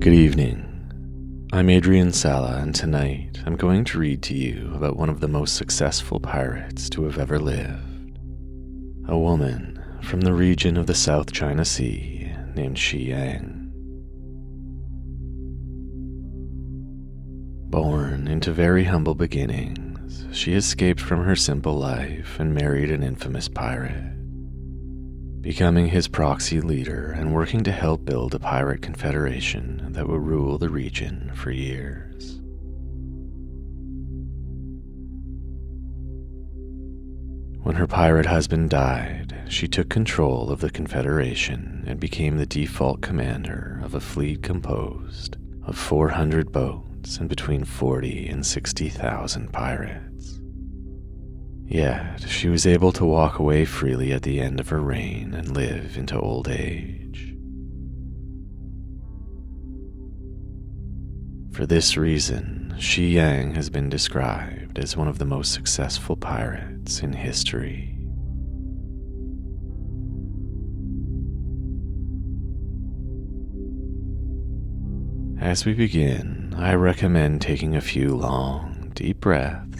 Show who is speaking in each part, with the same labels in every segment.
Speaker 1: Good evening. I'm Adrian Sala, and tonight I'm going to read to you about one of the most successful pirates to have ever lived. A woman from the region of the South China Sea named Shi Yang. Born into very humble beginnings, she escaped from her simple life and married an infamous pirate becoming his proxy leader and working to help build a pirate confederation that would rule the region for years. When her pirate husband died, she took control of the Confederation and became the default commander of a fleet composed of 400 boats and between 40 and 60,000 pirates. Yet she was able to walk away freely at the end of her reign and live into old age. For this reason, Shi Yang has been described as one of the most successful pirates in history. As we begin, I recommend taking a few long, deep breaths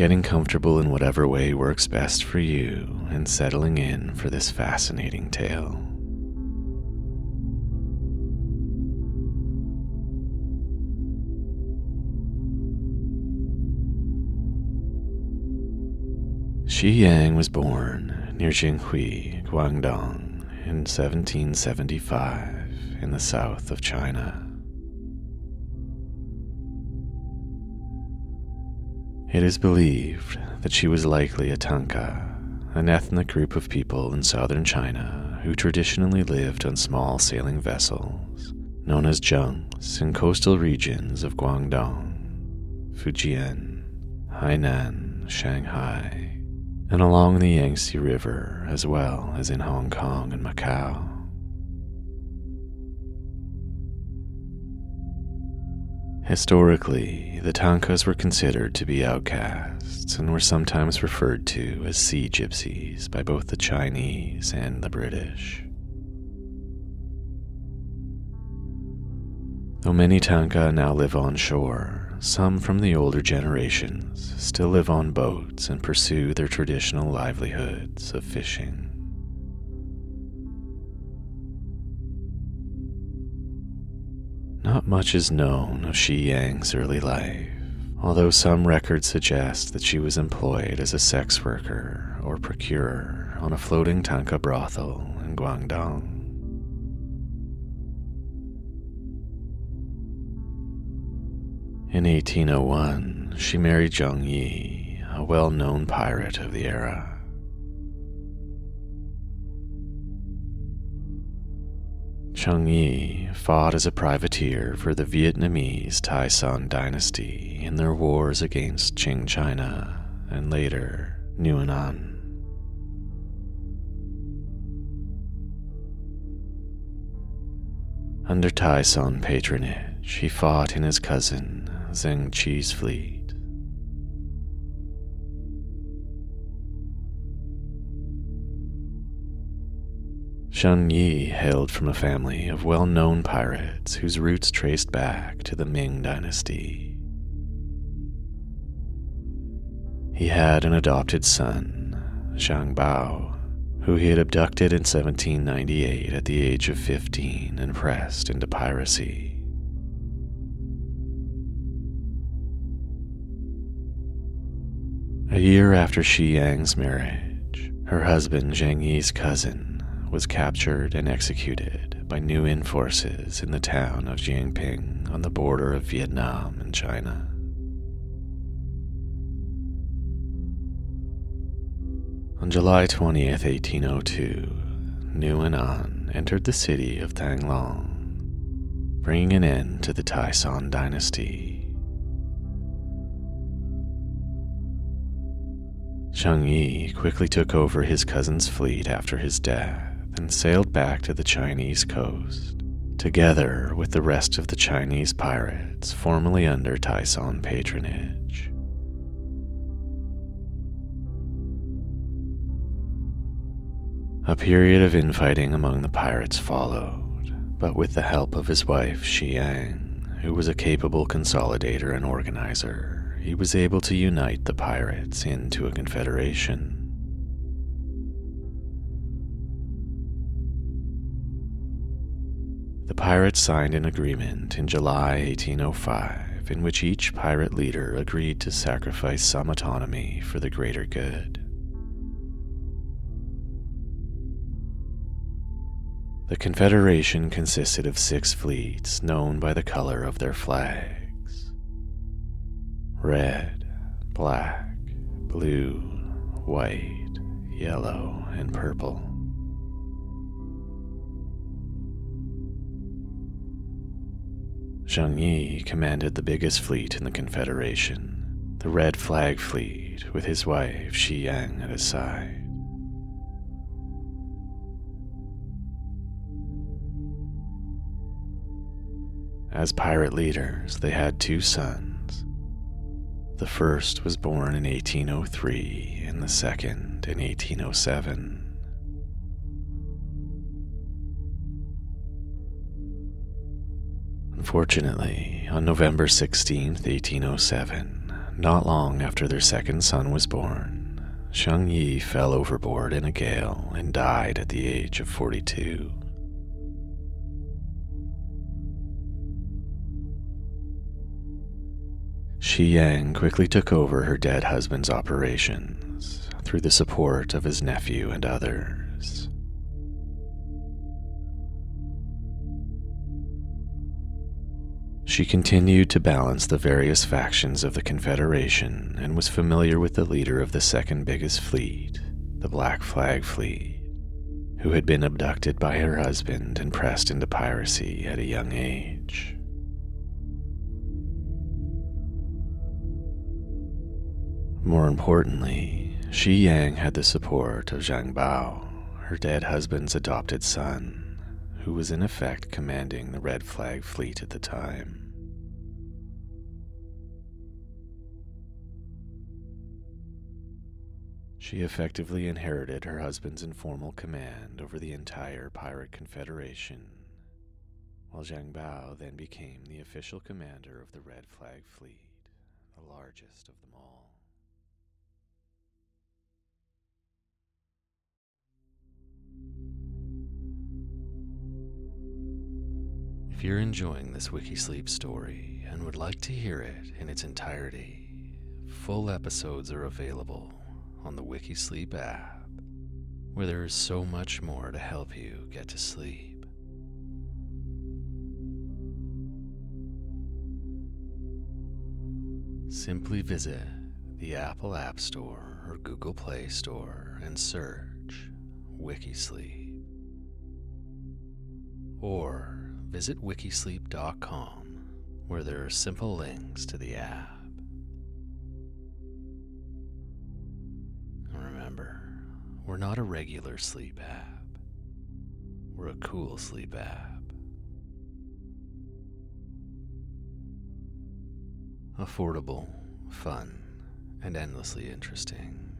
Speaker 1: getting comfortable in whatever way works best for you, and settling in for this fascinating tale. Shi Yang was born near Xinhui, Guangdong, in 1775 in the south of China. It is believed that she was likely a Tanka, an ethnic group of people in southern China who traditionally lived on small sailing vessels known as junks in coastal regions of Guangdong, Fujian, Hainan, Shanghai, and along the Yangtze River as well as in Hong Kong and Macau. Historically, the Tankas were considered to be outcasts and were sometimes referred to as sea gypsies by both the Chinese and the British. Though many Tanka now live on shore, some from the older generations still live on boats and pursue their traditional livelihoods of fishing. Not much is known of Shi Yang's early life, although some records suggest that she was employed as a sex worker or procurer on a floating Tanka brothel in Guangdong. In 1801, she married Zheng Yi, a well known pirate of the era. Zheng Yi fought as a privateer for the Vietnamese Tay Son dynasty in their wars against Qing China and later An. Under Tay Son patronage, he fought in his cousin Zheng Qi's fleet Zheng Yi hailed from a family of well known pirates whose roots traced back to the Ming Dynasty. He had an adopted son, Zhang Bao, who he had abducted in 1798 at the age of 15 and pressed into piracy. A year after Shi Yang's marriage, her husband Zheng Yi's cousin was captured and executed by Nguyen forces in the town of Jiangping on the border of Vietnam and China. On July 20th, 1802, Nguyen An entered the city of Thang Long, bringing an end to the Tay Son dynasty. Zheng Yi quickly took over his cousin's fleet after his death and sailed back to the Chinese coast, together with the rest of the Chinese pirates formerly under Tay Son patronage. A period of infighting among the pirates followed, but with the help of his wife Shi Yang, who was a capable consolidator and organizer, he was able to unite the pirates into a confederation. Pirates signed an agreement in July 1805 in which each pirate leader agreed to sacrifice some autonomy for the greater good. The Confederation consisted of six fleets known by the color of their flags red, black, blue, white, yellow, and purple. Zheng Yi commanded the biggest fleet in the Confederation, the Red Flag Fleet, with his wife Shi Yang at his side. As pirate leaders, they had two sons. The first was born in 1803 and the second in 1807. Unfortunately, on November 16, 1807, not long after their second son was born, Zheng Yi fell overboard in a gale and died at the age of 42. Shi Yang quickly took over her dead husband's operations through the support of his nephew and others. She continued to balance the various factions of the Confederation and was familiar with the leader of the second biggest fleet, the Black Flag Fleet, who had been abducted by her husband and pressed into piracy at a young age. More importantly, Shi Yang had the support of Zhang Bao, her dead husband's adopted son, who was in effect commanding the Red Flag Fleet at the time. She effectively inherited her husband's informal command over the entire pirate confederation, while Zhang Bao then became the official commander of the Red Flag Fleet, the largest of them all. If you're enjoying this Wikisleep story and would like to hear it in its entirety, full episodes are available on the Wikisleep app, where there is so much more to help you get to sleep. Simply visit the Apple App Store or Google Play Store and search Wikisleep. Or visit wikisleep.com where there are simple links to the app. We're not a regular sleep app. We're a cool sleep app. Affordable, fun, and endlessly interesting.